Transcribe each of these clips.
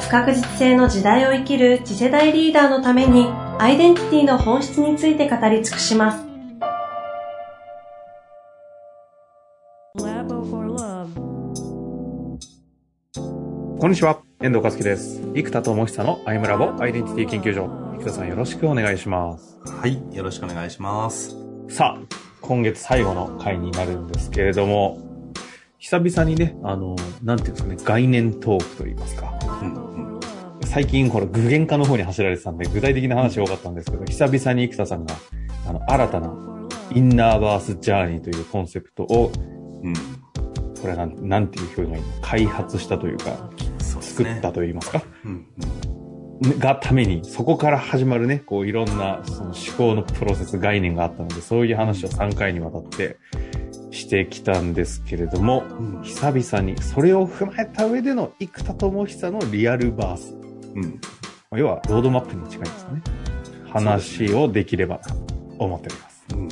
不確実性の時代を生きる次世代リーダーのためにアイデンティティの本質について語り尽くします。こんにちは、遠藤和樹です。生田智久のアイムラボアイデンティティ研究所。生田さんよろしくお願いします。はい、よろしくお願いします。さあ、今月最後の回になるんですけれども、久々にね、あの、なんていうんですかね、概念トークといいますか。うんうん、最近、これ、具現化の方に走られてたんで、具体的な話が多かったんですけど、久々に生田さんが、あの、新たな、インナーバースジャーニーというコンセプトを、うん、これはなん、なんていう表現がいいの開発したというか、作ったといいますか？うんがために、そこから始まるね、こういろんなその思考のプロセス、概念があったので、そういう話を3回にわたってしてきたんですけれども、うん、久々にそれを踏まえた上での生田智久のリアルバース。うん。要はロードマップに近いんですかね。話をできればと思っております。うん。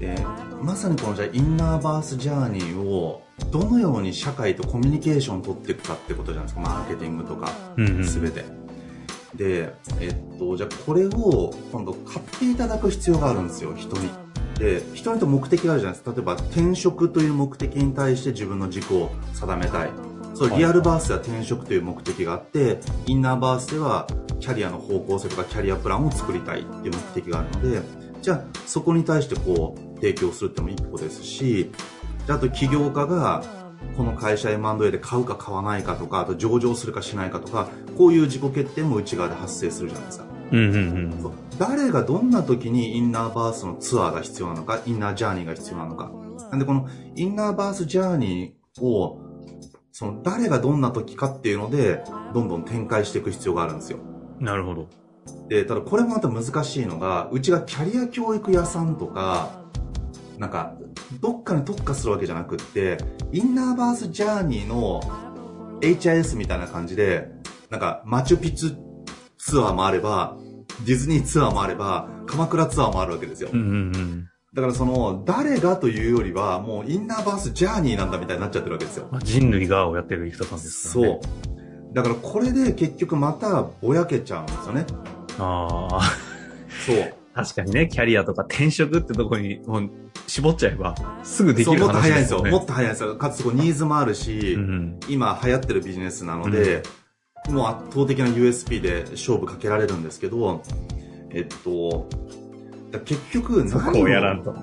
えー、まさにこのじゃインナーバースジャーニーをどのように社会とコミュニケーションを取っていくかってことじゃないですかマーケティングとか全て、うん、でえっとじゃあこれを今度買っていただく必要があるんですよ人にで人にと目的があるじゃないですか例えば転職という目的に対して自分の軸を定めたいそうリアルバースでは転職という目的があってインナーバースではキャリアの方向性とかキャリアプランを作りたいっていう目的があるのでじゃあそこに対してこう提供するっても一個ですしあと起業家がこの会社 M&A で買うか買わないかとかあと上場するかしないかとかこういう自己決定も内側で発生するじゃないですか、うんうんうん、誰がどんな時にインナーバースのツアーが必要なのかインナージャーニーが必要なのか。なんでこのインナーバースジャーニーをその誰がどんな時かっていうのでどんどん展開していく必要があるんですよ。なるほど。でただこれもまた難しいのがうちがキャリア教育屋さんとかなんかどっかに特化するわけじゃなくってインナーバースジャーニーの HIS みたいな感じでなんかマチュピチュツアーもあればディズニーツアーもあれば鎌倉ツアーもあるわけですよ、うんうんうんだからその、誰がというよりは、もうインナーバースジャーニーなんだみたいになっちゃってるわけですよ。人類がをやってる生田さんですからね。そう。だからこれで結局またぼやけちゃうんですよね。ああ。そう。確かにね、キャリアとか転職ってとこにもう絞っちゃえば、すぐできる話ですよ、ね、もっと早いんですよ。もっと早いんですよ。かつそこニーズもあるし、うん、今流行ってるビジネスなので、うん、もう圧倒的な USP で勝負かけられるんですけど、えっと、結局何を、こうやらんと。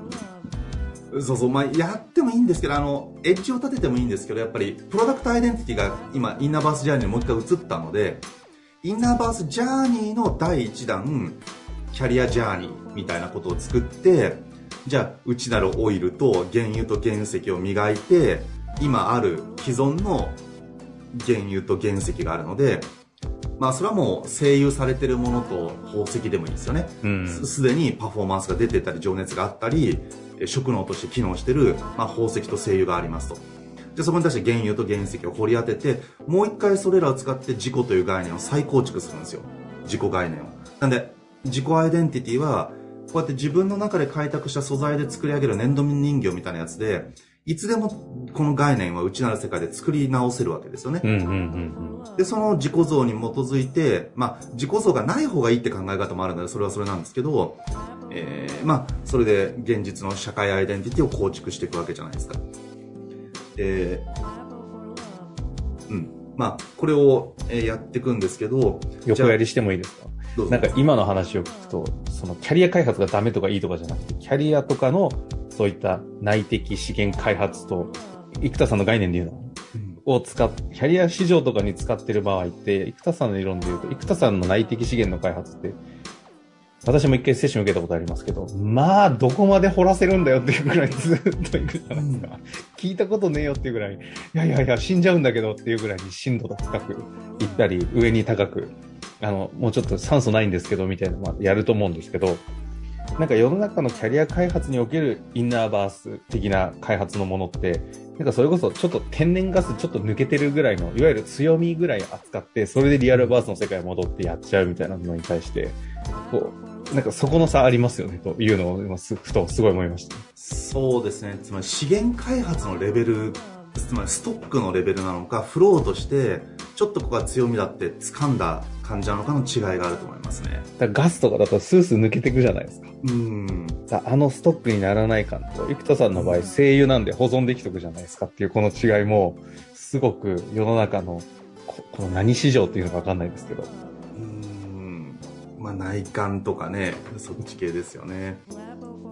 そうそう、まあ、やってもいいんですけど、あの、エッジを立ててもいいんですけど、やっぱり、プロダクトアイデンティティが今、インナーバースジャーニーにもう一回移ったので、インナーバースジャーニーの第一弾、キャリアジャーニーみたいなことを作ってじゃあ内なるオイルと原油と原石を磨いて今ある既存の原油と原石があるのでまあそれはもう精油されてるものと宝石でもいいですよね。すで、うん、にパフォーマンスが出てたり情熱があったり職能として機能してる、まあ、宝石と精油がありますと。でそこに対して原油と原石を掘り当ててもう一回それらを使って自己という概念を再構築するんですよ。自己概念を。なんで自己アイデンティティは、こうやって自分の中で開拓した素材で作り上げる粘土人形みたいなやつで、いつでもこの概念は内なる世界で作り直せるわけですよね。で、その自己像に基づいて、まあ、自己像がない方がいいって考え方もあるので、それはそれなんですけど、えー、まあ、それで現実の社会アイデンティティを構築していくわけじゃないですか。で、うん。まあ、これをやっていくんですけど。横やりしてもいいですか？なんか今の話を聞くと、そのキャリア開発がダメとかいいとかじゃなくて、キャリアとかのそういった内的資源開発と、生田さんの概念で言うの、を使っ、キャリア市場とかに使ってる場合って、生田さんの理論で言うと、生田さんの内的資源の開発って、私も一回セッション受けたことありますけど、まあ、どこまで掘らせるんだよっていうぐらいずっと行くじゃないですか。聞いたことねえよっていうぐらい、いやいやいや、死んじゃうんだけどっていうぐらいに深度が深く行ったり、上に高く、あの、もうちょっと酸素ないんですけど、みたいなのやると思うんですけど、なんか世の中のキャリア開発におけるインナーバース的な開発のものって、なんかそれこそちょっと天然ガスちょっと抜けてるぐらいの、いわゆる強みぐらい扱って、それでリアルバースの世界戻ってやっちゃうみたいなのに対して、こう、なんかそこの差ありますよね、というのを今す、ふとすごい思いました。そうですね。つまり資源開発のレベル、つまりストックのレベルなのか、フローとして、ちょっとここが強みだって掴んだ感じなのかの違いがあると思いますね。だガスとかだとスースー抜けていくじゃないですか。うん。あのストックにならない感と、生田さんの場合、精油なんで保存できとくじゃないですかっていうこの違いも、すごく世の中のこ、この何市場っていうのかわかんないですけど。うん。まあ内観とかね、そっち系ですよね。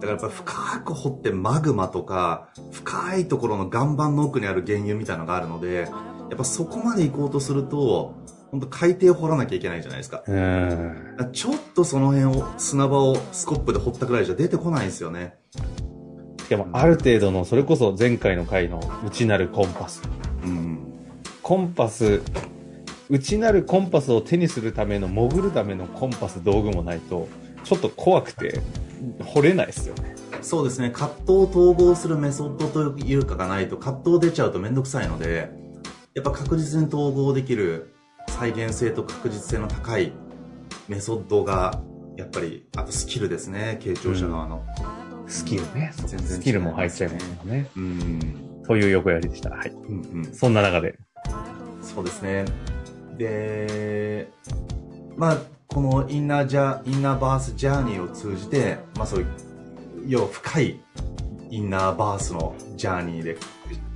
だからやっぱ深く掘ってマグマとか、深いところの岩盤の奥にある原油みたいなのがあるので、やっぱそこまで行こうとすると、本当海底を掘らなきゃいけないじゃないですか。ちょっとその辺を、砂場をスコップで掘ったくらいじゃ出てこないんですよね。しかもある程度の、それこそ前回の回の内なるコンパス。うん。コンパス、内なるコンパスを手にするための、潜るためのコンパス道具もないと、ちょっと怖くて、掘れないですよね。そうですね。葛藤を統合するメソッドというかがないと、葛藤出ちゃうとめんどくさいので、やっぱ確実に統合できる再現性と確実性の高いメソッドが、やっぱり、あとスキルですね、傾聴者側の。うん、スキルね。全然、スキルも入っちゃいますよね。うん。という横やりでした。はい。うんうん。そんな中で。そうですね。で、まあ、このインナージャ、インナーバースジャーニーを通じて、まあそういう、要は深いインナーバースのジャーニーで、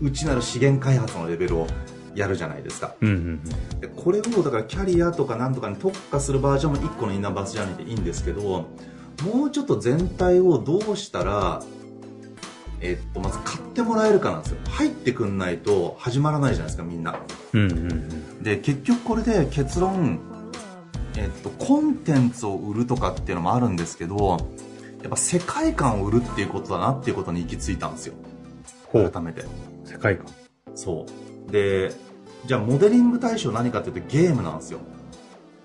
内なる資源開発のレベルをやるじゃないですか、うんうんうん、でこれをだからキャリアとかなんとかに特化するバージョンも1個のインナーバースジャーニーでいいんですけどもうちょっと全体をどうしたらえっと、まず買ってもらえるかなんですよ。入ってくんないと始まらないじゃないですかみんな、うんうんうん、で結局これで結論、えっと、コンテンツを売るとかっていうのもあるんですけどやっぱ世界観を売るっていうことだなっていうことに行き着いたんですよ。改めて。世界観。そうで、じゃあモデリング対象何かっていうとゲームなんですよ。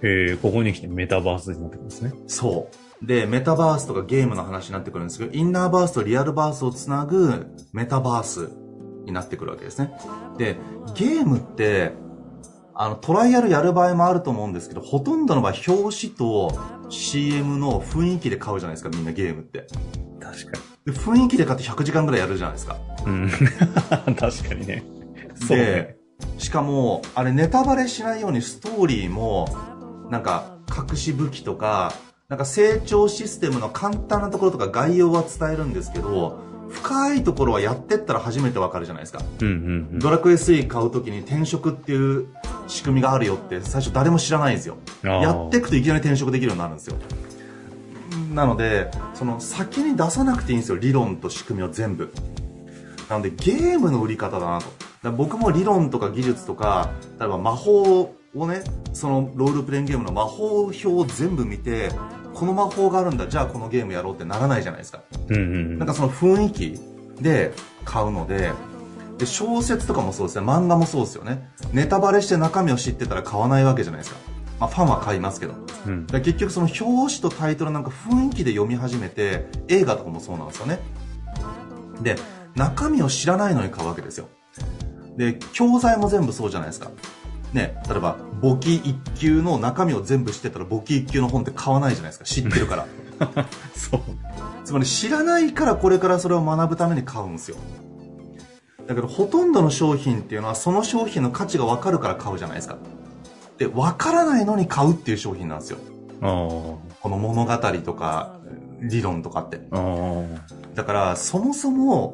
へえ、ここに来てメタバースになってくるんですね。そう。で、メタバースとかゲームの話になってくるんですけど、インナーバースとリアルバースをつなぐメタバースになってくるわけですね。で、ゲームって、あの、トライアルやる場合もあると思うんですけど、ほとんどの場合、表紙と CM の雰囲気で買うじゃないですか、みんなゲームって。確かに。で、雰囲気で買って100時間ぐらいやるじゃないですか。うん。確かにね。で、しかも、あれネタバレしないようにストーリーも、なんか、隠し武器とか、なんか成長システムの簡単なところとか概要は伝えるんですけど、深いところはやってったら初めてわかるじゃないですか。うんうんうん、ドラクエ3買うときに転職っていう仕組みがあるよって最初誰も知らないんですよ。やっていくといきなり転職できるようになるんですよ。なので、その先に出さなくていいんですよ、理論と仕組みを全部。なのでゲームの売り方だなと。僕も理論とか技術とか、例えば魔法をね、そのロールプレインゲームの魔法表を全部見て、この魔法があるんだ、じゃあこのゲームやろうってならないじゃないですか。うんうん、なんかその雰囲気で買うので、で、小説とかもそうですね、漫画もそうですよね。ネタバレして中身を知ってたら買わないわけじゃないですか。まあ、ファンは買いますけど。うん、結局その表紙とタイトルなんか雰囲気で読み始めて、映画とかもそうなんですよね。で、中身を知らないのに買うわけですよ。で、教材も全部そうじゃないですか。ね、例えば、簿記1級の中身を全部知ってたら簿記1級の本って買わないじゃないですか。知ってるから。そう。つまり知らないからこれからそれを学ぶために買うんですよ。だけどほとんどの商品っていうのはその商品の価値がわかるから買うじゃないですか。で、わからないのに買うっていう商品なんですよ。この物語とか理論とかって。だからそもそも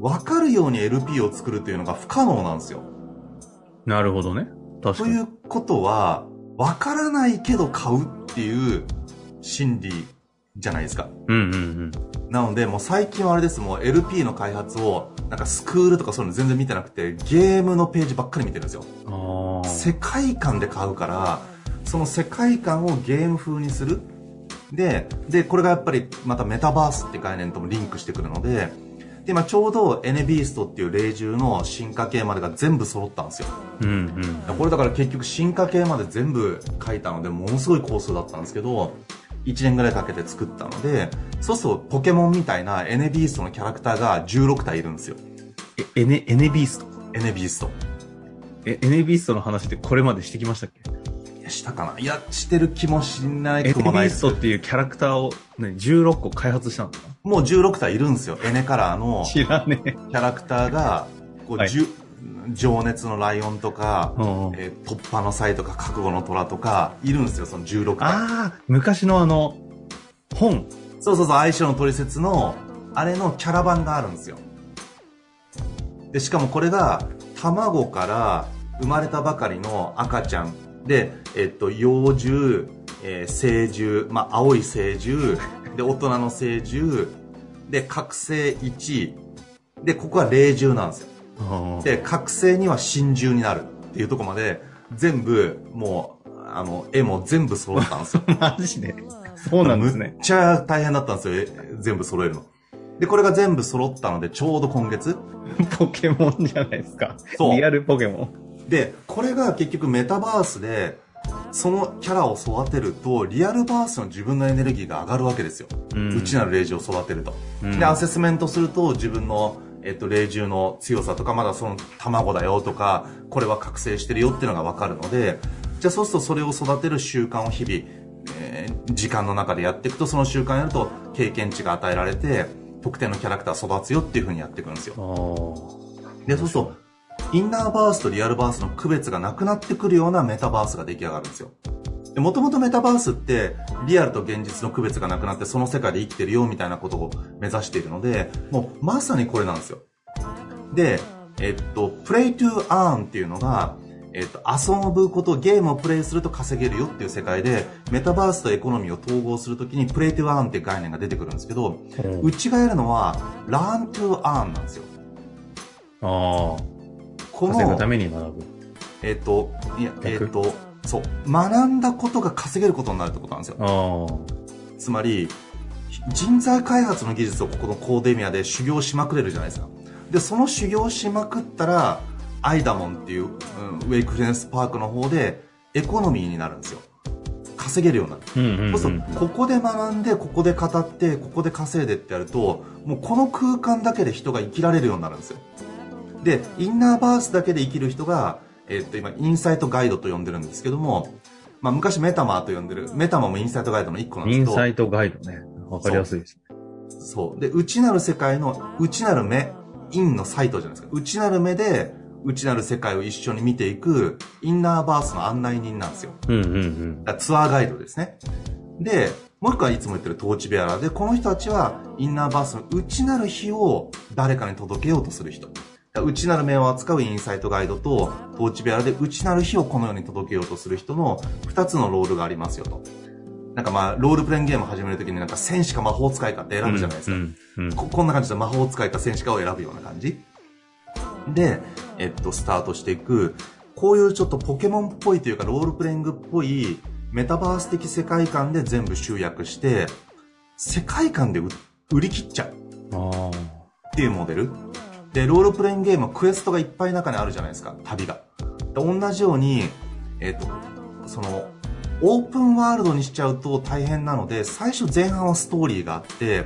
分かるように LP を作るというのが不可能なんですよ。なるほどね。確かに。ということは、分からないけど買うっていう心理じゃないですか。うんうんうん。なので、もう最近はあれです、もう LP の開発を、なんかスクールとかそういうの全然見てなくて、ゲームのページばっかり見てるんですよ。世界観で買うから、その世界観をゲーム風にする。で、で、これがやっぱりまたメタバースって概念ともリンクしてくるので、で、今ちょうど N ビーストっていう霊獣の進化系までが全部揃ったんですよ。うんうん。これだから結局進化系まで全部書いたので、ものすごい工数だったんですけど、1年ぐらいかけて作ったので、そうするとポケモンみたいな N ビーストのキャラクターが16体いるんですよ。え、エネ、エネビースト？N ビースト。え、エネビーストの話ってこれまでしてきましたっけ？したかな？いや、してる気もしなエネビくもないですーストっていうキャラクターを、ね、16個開発したんですかもう16体いるんですよ。エネカラーの。キャラクターが、こう、はい情熱のライオンとか、うんうんえー突破の際とか、覚悟の虎とか、いるんですよ、その16体。ああ、昔のあの、本。そうそうそう、相性の取説の、あれのキャラ版があるんですよ。で、しかもこれが、卵から生まれたばかりの赤ちゃんで、えっと、幼獣、えー成獣、まあ、青い成獣、で、大人の成獣、で、覚醒1、で、ここは霊獣なんですよ。で、覚醒には真獣になるっていうところまで、全部、もう、あの、絵も全部揃ったんですよ。マジで？そうなんですねむっ。ちゃ大変だったんですよ、え全部揃えるの。で、これが全部揃ったので、ちょうど今月。ポケモンじゃないですか。そうリアルポケモン。で、これが結局メタバースで、そのキャラを育てると、リアルバースの自分のエネルギーが上がるわけですよ。うん内なる霊獣を育てると。うんで、アセスメントすると、自分の、えっと、霊獣の強さとか、まだその卵だよとか、これは覚醒してるよっていうのがわかるので、じゃあそうするとそれを育てる習慣を日々、えー時間の中でやっていくと、その習慣やると経験値が与えられて、特定のキャラクター育つよっていう風にやっていくんですよ。で、そうすると、インナーバースとリアルバースの区別がなくなってくるようなメタバースが出来上がるんですよ。で、もともとメタバースって、リアルと現実の区別がなくなって、その世界で生きてるよみたいなことを目指しているので、もうまさにこれなんですよ。で、えっと、プレイトゥアーンっていうのが、えっと、遊ぶこと、ゲームをプレイすると稼げるよっていう世界で、メタバースとエコノミーを統合するときに、プレイトゥアーンっていう概念が出てくるんですけど、うちがやるのは、ラーントゥアーンなんですよ。ああ。こ稼ぐたの、めに学ぶ。えっと、いや、え逆っと、そう、学んだことが稼げることになるってことなんですよ。あつまり、人材開発の技術をここのコーデミアで修行しまくれるじゃないですか。で、その修行しまくったら、アイダモンっていう、うんウェイクフレンスパークの方でエコノミーになるんですよ。稼げるようになる。あ。うんうん、うん。そうすると、ここで学んで、ここで語って、ここで稼いでってやると、もうこの空間だけで人が生きられるようになるんですよ。で、 innerverse だけで生きる人が、えっと、今、 insight guide と呼んでるんですけども、まあ、昔メタマーと呼んでる、メタマも insight guide の一個なんですけど、 insight guide ね。わかりやすいですね。そう。で、内なる世界の、内なる目、 in の sight じゃないですか。内なる目で、内なる世界を一緒に見ていく、 innerverse の案内人なんですよ。うんうんうん。ツアーガイドですね。で、もう一個はいつも言ってる torchbearer で、この人たちは innerverse の内なる火を誰かに届けようとする人。内なる面を扱うインサイトガイドと、トーチベアラーで内なる火をこの世に届けようとする人の二つのロールがありますよと。なんかまあ、ロールプレインゲーム始めるときになんか戦士か魔法使いかって選ぶじゃないですか。うんうんここんな感じで魔法使いか戦士かを選ぶような感じで、えっと、スタートしていく、こういうちょっとポケモンっぽいというか、ロールプレイングっぽい、メタバース的世界観で全部集約して、世界観で売売り切っちゃうあっていうモデル。で、ロールプレイングゲーム、クエストがいっぱい中にあるじゃないですか、旅が。で同じように、えっと、その、オープンワールドにしちゃうと大変なので、最初前半はストーリーがあって、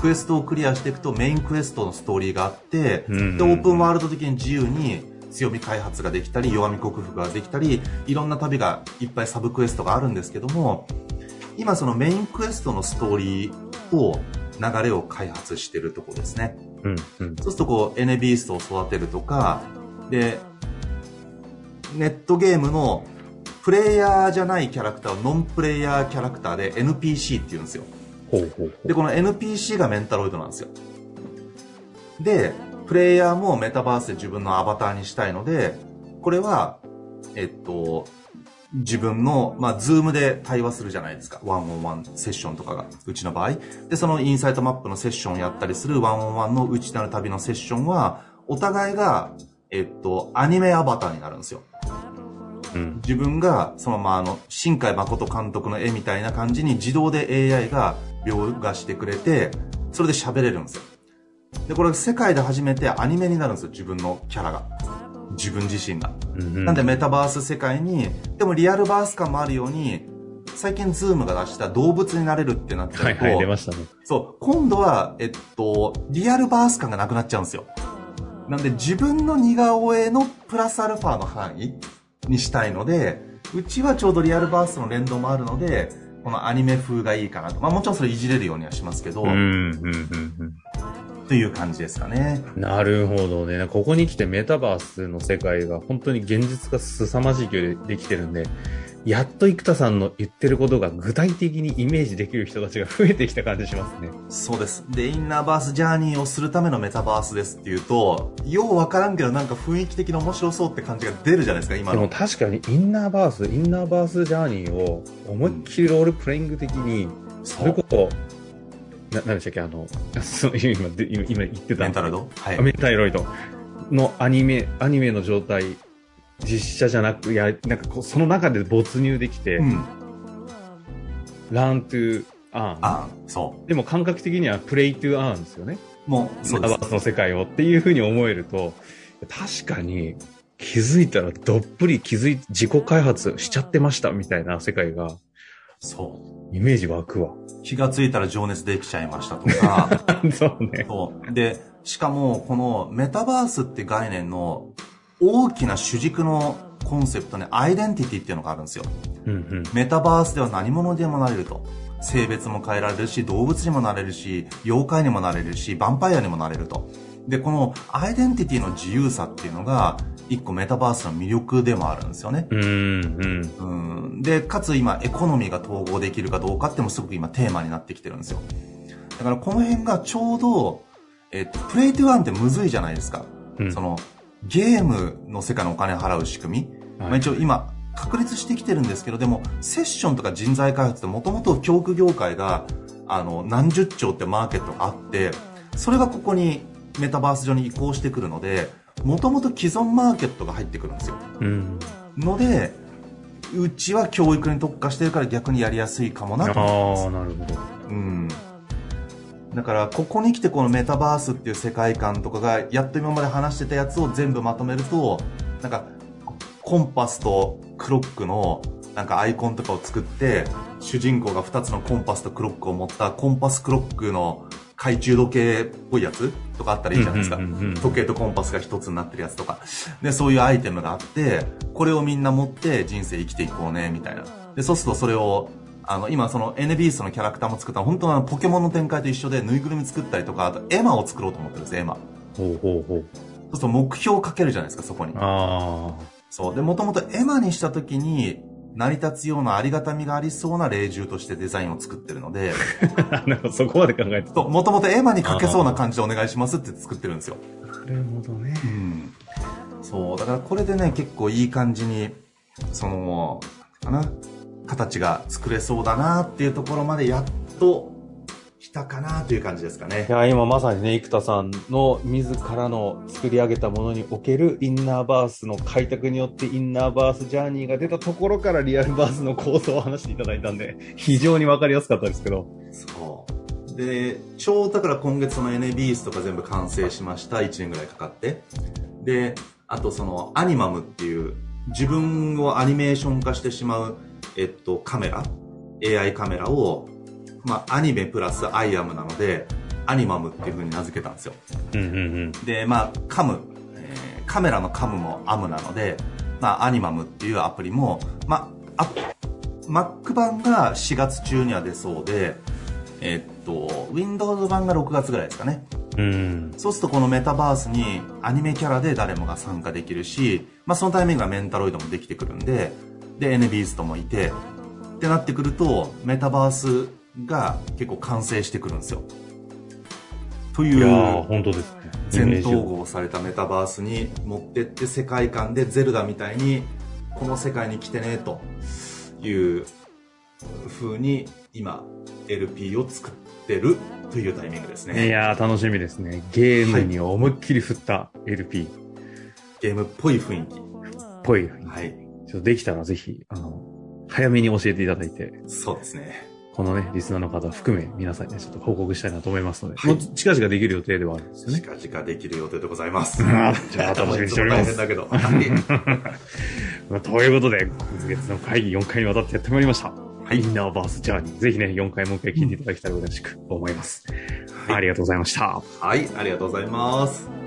クエストをクリアしていくとメインクエストのストーリーがあって、うんうんうんで、オープンワールド的に自由に強み開発ができたり、弱み克服ができたり、いろんな旅がいっぱいサブクエストがあるんですけども、今そのメインクエストのストーリーを流れを開発してるとこですね。あ。うんうん。そうするとこう、エネビーストを育てるとか、で、ネットゲームのプレイヤーじゃないキャラクターをノンプレイヤーキャラクターで NPC って言うんですよ。ほうほうほで、この NPC がメンタロイドなんですよ。で、プレイヤーもメタバースで自分のアバターにしたいので、これは、えっと、自分の、まあ、ズームで対話するじゃないですか。 one-on-one セッションとかが、うちの場合。で、その insight map のセッションをやったりする one-on-one の内なる旅のセッションは、お互いが、えっと、アニメアバターになるんですよ。うん。自分がそのままあの新海誠監督の絵みたいな感じに自動で AI が描画してくれてそれで喋れるんですよでこれ世界で初めてアニメになるんですよ自分のキャラが自分自身が、うんなんでメタバース世界にでも realverse 感もあるように最近ズームが出した動物になれるってなってると、はいはい、出ましたね。そう、今度は、えっと、 realverse 感がなくなっちゃうんですよ。なんで自分の似顔絵のプラスアルファの範囲にしたいので、うちはちょうど realverse の連動もあるので、このアニメ風がいいかなと。まあもちろんそれいじれるようにはしますけど、うん、うん、うん、という感じですかね。うん。なるほどね。ここに来てメタバースの世界が本当に現実が凄まじい勢いでできてるんで、やっと生田さんの言ってることが具体的にイメージできる人たちが増えてきた感じしますね。そうです。で、インナーバースジャーニーをするためのメタバースですっていうと、ようわからんけどなんか雰囲気的に面白そうって感じが出るじゃないですか、今でもの。確かにインナーバース、インナーバースジャーニーを思いっきりロールプレイング的に、それこそ、な、なんでしたっけ、あの、その今、で今今言ってた。メンタルド？はいあ。メンタロイドのアニメ、アニメの状態、実写じゃなく、いや、なんかこう、その中で没入できて、うん。ラントゥアーン。あそでも感覚的にはプレイトゥアーンですよね。う。もう、そうですメタバ。ースの世界をっていうふうに思えると、確かに気づいたらどっぷり気づい、自己開発しちゃってましたみたいな世界がそう。イメージ湧くわ。気がついたら情熱できちゃいましたとか、そうね。そう。で、しかも、このメタバースって概念の大きな主軸のコンセプトにアイデンティティっていうのがあるんですよ。うんうん。メタバースでは何者でもなれると。性別も変えられるし、動物にもなれるし、妖怪にもなれるし、ヴァンパイアにもなれると。で、このアイデンティティの自由さっていうのが、一個メタバースの魅力でもあるんですよね。うんうん。うんで、かつ今、エコノミーが統合できるかどうかってもすごく今テーマになってきてるんですよ。だからこの辺がちょうど、えっと、プレイトゥワンってむずいじゃないですか。うんその、ゲームの世界のお金払う仕組み。はいまあ、一応今、確立してきてるんですけど、でも、セッションとか人材開発ってもともと教育業界が、あの、何十兆ってマーケットがあって、それがここにメタバース上に移行してくるので、もともと既存マーケットが入ってくるんですよ。うん。ので、うちは教育に特化してるから逆にやりやすいかもなと思いああ、まなるほど。す。うん。だから、ここに来てこのメタバースっていう世界観とかが、やっと今まで話してたやつを全部まとめると、なんか、コンパスとクロックの、なんかアイコンとかを作って、主人公が2つのコンパスとクロックを持ったコンパスクロックの懐中時計っぽいやつとかあったらいいじゃないですか。うんうんうんうん時計とコンパスが一つになってるやつとか。で、そういうアイテムがあって、これをみんな持って人生生きていこうね、みたいな。で、そうするとそれを、あの、今その N ビーストのキャラクターも作ったの本当はポケモンの展開と一緒でぬいぐるみ作ったりとか、あとエマを作ろうと思ってるんです、エマ。ほうほうほう。そうすると目標をかけるじゃないですか、そこに。あそう。で、もともとエマにした時に、成り立つようなありがたみがありそうな霊獣としてデザインを作ってるので、あ。なるほど、そこまで考えてた。と、もともとエマにかけそうな感じでお願いしますって作ってるんですよ。なるほどね。うん。そう、だからこれでね、結構いい感じに、その、かな、形が作れそうだなっていうところまでやっと来たかなという感じですかねい。や、今まさにね、生田さんの自らの作り上げたものにおけるインナーバースの開拓によってインナーバースジャーニーが出たところからリアルバースの構想を話していただいたんで、非常にわかりやすかったですけど。そう。で、ちょうどだから今月その NBS とか全部完成しました。1年ぐらいかかって。で、あとそのアニマムっていう自分をアニメーション化してしまう、えっと、カメラ ?AI カメラを、まあ、アニメプラスアイアムなので、アニマムっていう風に名付けたんですよ。うんうんうん。で、まあ、カム、えーカメラのカムもアムなので、まあ、アニマムっていうアプリも、まあ、あ Mac 版が4月中には出そうで、えっと、Windows 版が6月ぐらいですかね。うん。そうするとこのメタバースにアニメキャラで誰もが参加できるし、まあそのタイミングがメンタロイドもできてくるんで、で、N ビーストもいて、ってなってくると、メタバースが結構完成してくるんですよ。という、本当ですね。全統合されたメタバースに持ってって世界観でゼルダみたいに、この世界に来てね、という風に今、LP を作ってるというタイミングですね。いやー、楽しみですね。ゲームに思いっきり振った LP っゲームっぽい雰囲気。ぽい。はい。ちょっとできたらぜひ、あの、早めに教えていただいて、そうですね。このね、リスナーの方含め皆さんにね、ちょっと報告したいなと思いますので、はいもう近々できる予定ではあるんですよね。近々できる予定でございます。あじゃあ楽しみにしております大変だけど。は あということで、今月の会議4回にわたってやってまいりました。はいインナーバースジャーニー。ぜひね、4回もう一回聞いていただけたら嬉しく思います。ありがとうございました。はい、ありがとうございます。